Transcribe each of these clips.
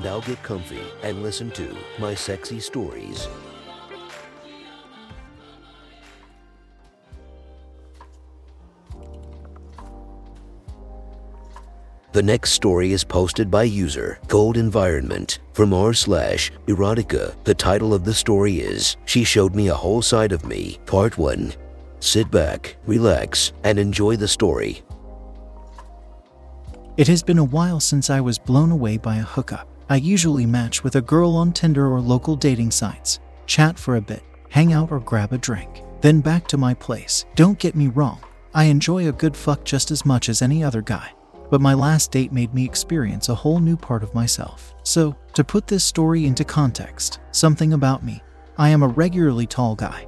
Now get comfy and listen to my sexy stories. The next story is posted by user Gold Environment from r slash erotica. The title of the story is She Showed Me a Whole Side of Me, Part 1. Sit back, relax, and enjoy the story. It has been a while since I was blown away by a hookup. I usually match with a girl on Tinder or local dating sites, chat for a bit, hang out or grab a drink, then back to my place. Don't get me wrong, I enjoy a good fuck just as much as any other guy but my last date made me experience a whole new part of myself. So, to put this story into context, something about me I am a regularly tall guy.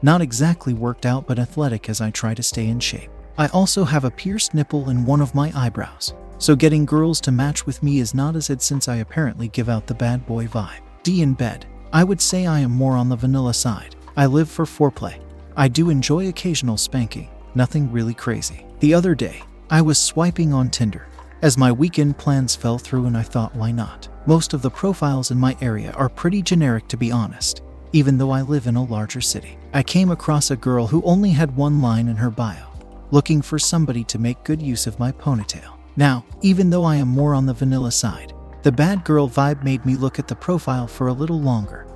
Not exactly worked out, but athletic as I try to stay in shape. I also have a pierced nipple in one of my eyebrows, so getting girls to match with me is not as it since I apparently give out the bad boy vibe. D in bed. I would say I am more on the vanilla side. I live for foreplay. I do enjoy occasional spanking, nothing really crazy. The other day, I was swiping on Tinder as my weekend plans fell through, and I thought, why not? Most of the profiles in my area are pretty generic, to be honest, even though I live in a larger city. I came across a girl who only had one line in her bio looking for somebody to make good use of my ponytail. Now, even though I am more on the vanilla side, the bad girl vibe made me look at the profile for a little longer,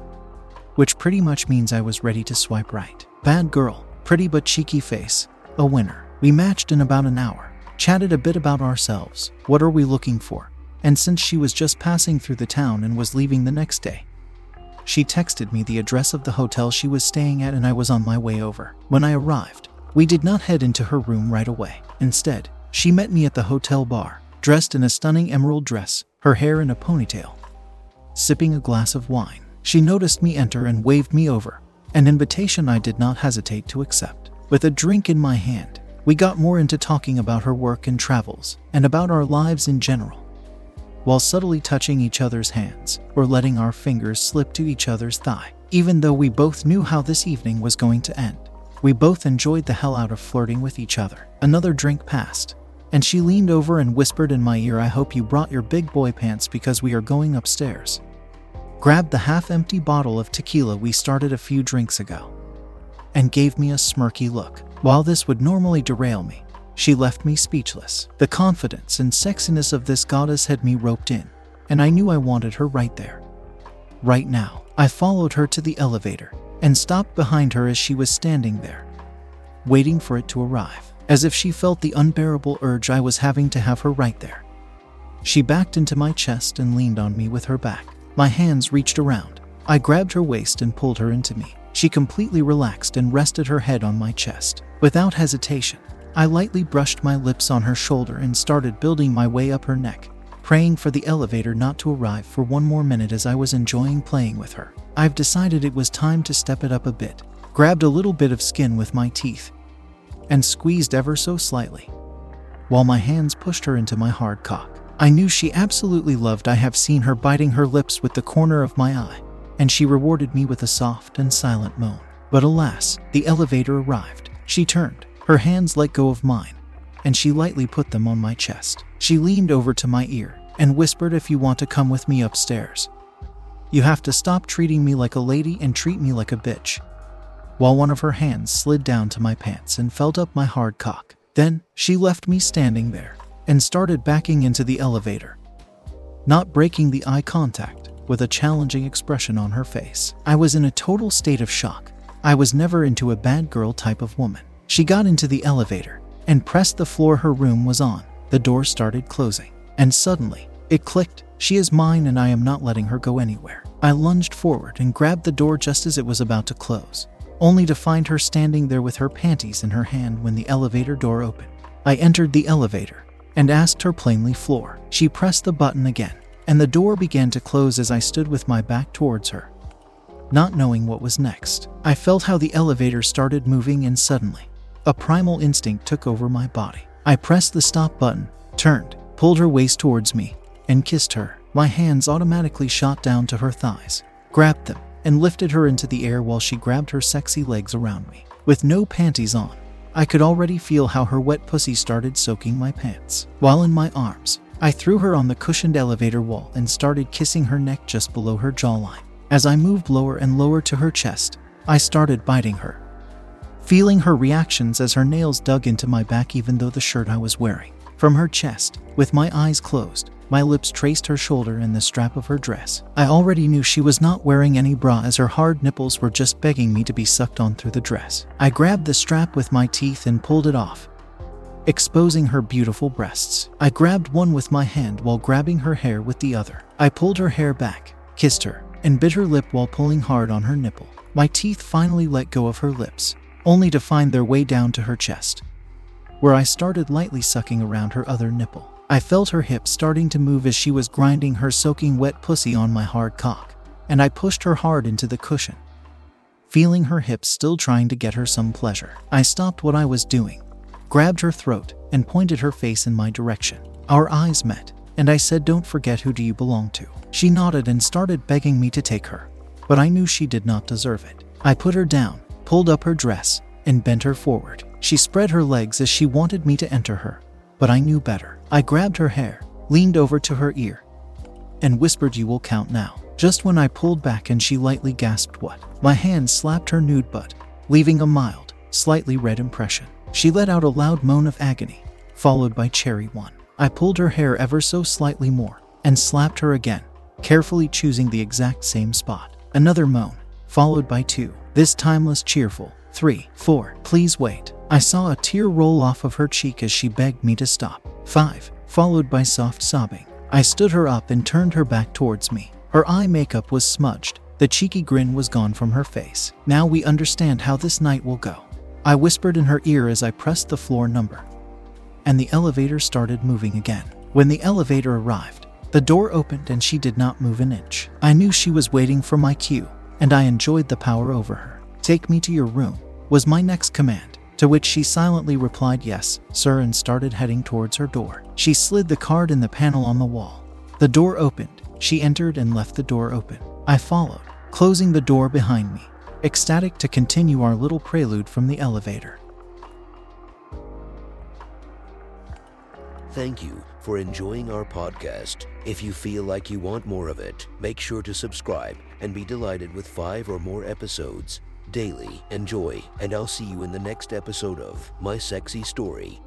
which pretty much means I was ready to swipe right. Bad girl, pretty but cheeky face, a winner. We matched in about an hour chatted a bit about ourselves, what are we looking for, and since she was just passing through the town and was leaving the next day. She texted me the address of the hotel she was staying at, and I was on my way over. When I arrived, we did not head into her room right away. Instead, she met me at the hotel bar, dressed in a stunning emerald dress, her hair in a ponytail. Sipping a glass of wine, she noticed me enter and waved me over, an invitation I did not hesitate to accept. With a drink in my hand, we got more into talking about her work and travels, and about our lives in general, while subtly touching each other's hands or letting our fingers slip to each other's thigh. Even though we both knew how this evening was going to end, we both enjoyed the hell out of flirting with each other. Another drink passed, and she leaned over and whispered in my ear, I hope you brought your big boy pants because we are going upstairs. Grabbed the half empty bottle of tequila we started a few drinks ago, and gave me a smirky look. While this would normally derail me, she left me speechless. The confidence and sexiness of this goddess had me roped in, and I knew I wanted her right there. Right now, I followed her to the elevator and stopped behind her as she was standing there, waiting for it to arrive, as if she felt the unbearable urge I was having to have her right there. She backed into my chest and leaned on me with her back. My hands reached around. I grabbed her waist and pulled her into me. She completely relaxed and rested her head on my chest. Without hesitation, I lightly brushed my lips on her shoulder and started building my way up her neck, praying for the elevator not to arrive for one more minute as I was enjoying playing with her. I've decided it was time to step it up a bit, grabbed a little bit of skin with my teeth, and squeezed ever so slightly, while my hands pushed her into my hard cock. I knew she absolutely loved I have seen her biting her lips with the corner of my eye and she rewarded me with a soft and silent moan. But alas, the elevator arrived. She turned, her hands let go of mine, and she lightly put them on my chest. She leaned over to my ear and whispered, If you want to come with me upstairs, you have to stop treating me like a lady and treat me like a bitch. While one of her hands slid down to my pants and felt up my hard cock. Then she left me standing there and started backing into the elevator, not breaking the eye contact with a challenging expression on her face. I was in a total state of shock. I was never into a bad girl type of woman. She got into the elevator and pressed the floor her room was on. The door started closing, and suddenly, it clicked. She is mine, and I am not letting her go anywhere. I lunged forward and grabbed the door just as it was about to close, only to find her standing there with her panties in her hand when the elevator door opened. I entered the elevator and asked her plainly floor. She pressed the button again and the door began to close as I stood with my back towards her. Not knowing what was next, I felt how the elevator started moving, and suddenly, a primal instinct took over my body. I pressed the stop button, turned, pulled her waist towards me, and kissed her. My hands automatically shot down to her thighs, grabbed them, and lifted her into the air while she grabbed her sexy legs around me. With no panties on, I could already feel how her wet pussy started soaking my pants. While in my arms, I threw her on the cushioned elevator wall and started kissing her neck just below her jawline. As I moved lower and lower to her chest, I started biting her, feeling her reactions as her nails dug into my back even though the shirt I was wearing. From her chest, with my eyes closed, my lips traced her shoulder and the strap of her dress. I already knew she was not wearing any bra as her hard nipples were just begging me to be sucked on through the dress. I grabbed the strap with my teeth and pulled it off, exposing her beautiful breasts. I grabbed one with my hand while grabbing her hair with the other. I pulled her hair back, kissed her, and bit her lip while pulling hard on her nipple. My teeth finally let go of her lips, only to find their way down to her chest, where I started lightly sucking around her other nipple. I felt her hips starting to move as she was grinding her soaking wet pussy on my hard cock, and I pushed her hard into the cushion, feeling her hips still trying to get her some pleasure. I stopped what I was doing, grabbed her throat, and pointed her face in my direction. Our eyes met, and I said, Don't forget who do you belong to. She nodded and started begging me to take her, but I knew she did not deserve it. I put her down, pulled up her dress, and bent her forward. She spread her legs as she wanted me to enter her, but I knew better. I grabbed her hair, leaned over to her ear, and whispered, You will count now. Just when I pulled back and she lightly gasped, What? My hand slapped her nude butt, leaving a mild, slightly red impression. She let out a loud moan of agony, followed by cherry one. I pulled her hair ever so slightly more and slapped her again, carefully choosing the exact same spot. Another moan, followed by two, this timeless, cheerful. Three, four, please wait. I saw a tear roll off of her cheek as she begged me to stop. Five, followed by soft sobbing. I stood her up and turned her back towards me. Her eye makeup was smudged. The cheeky grin was gone from her face. Now we understand how this night will go. I whispered in her ear as I pressed the floor number. And the elevator started moving again. When the elevator arrived, the door opened and she did not move an inch. I knew she was waiting for my cue, and I enjoyed the power over her. Take me to your room, was my next command, to which she silently replied yes, sir, and started heading towards her door. She slid the card in the panel on the wall. The door opened. She entered and left the door open. I followed, closing the door behind me, ecstatic to continue our little prelude from the elevator. Thank you for enjoying our podcast. If you feel like you want more of it, make sure to subscribe and be delighted with five or more episodes daily. Enjoy, and I'll see you in the next episode of My Sexy Story.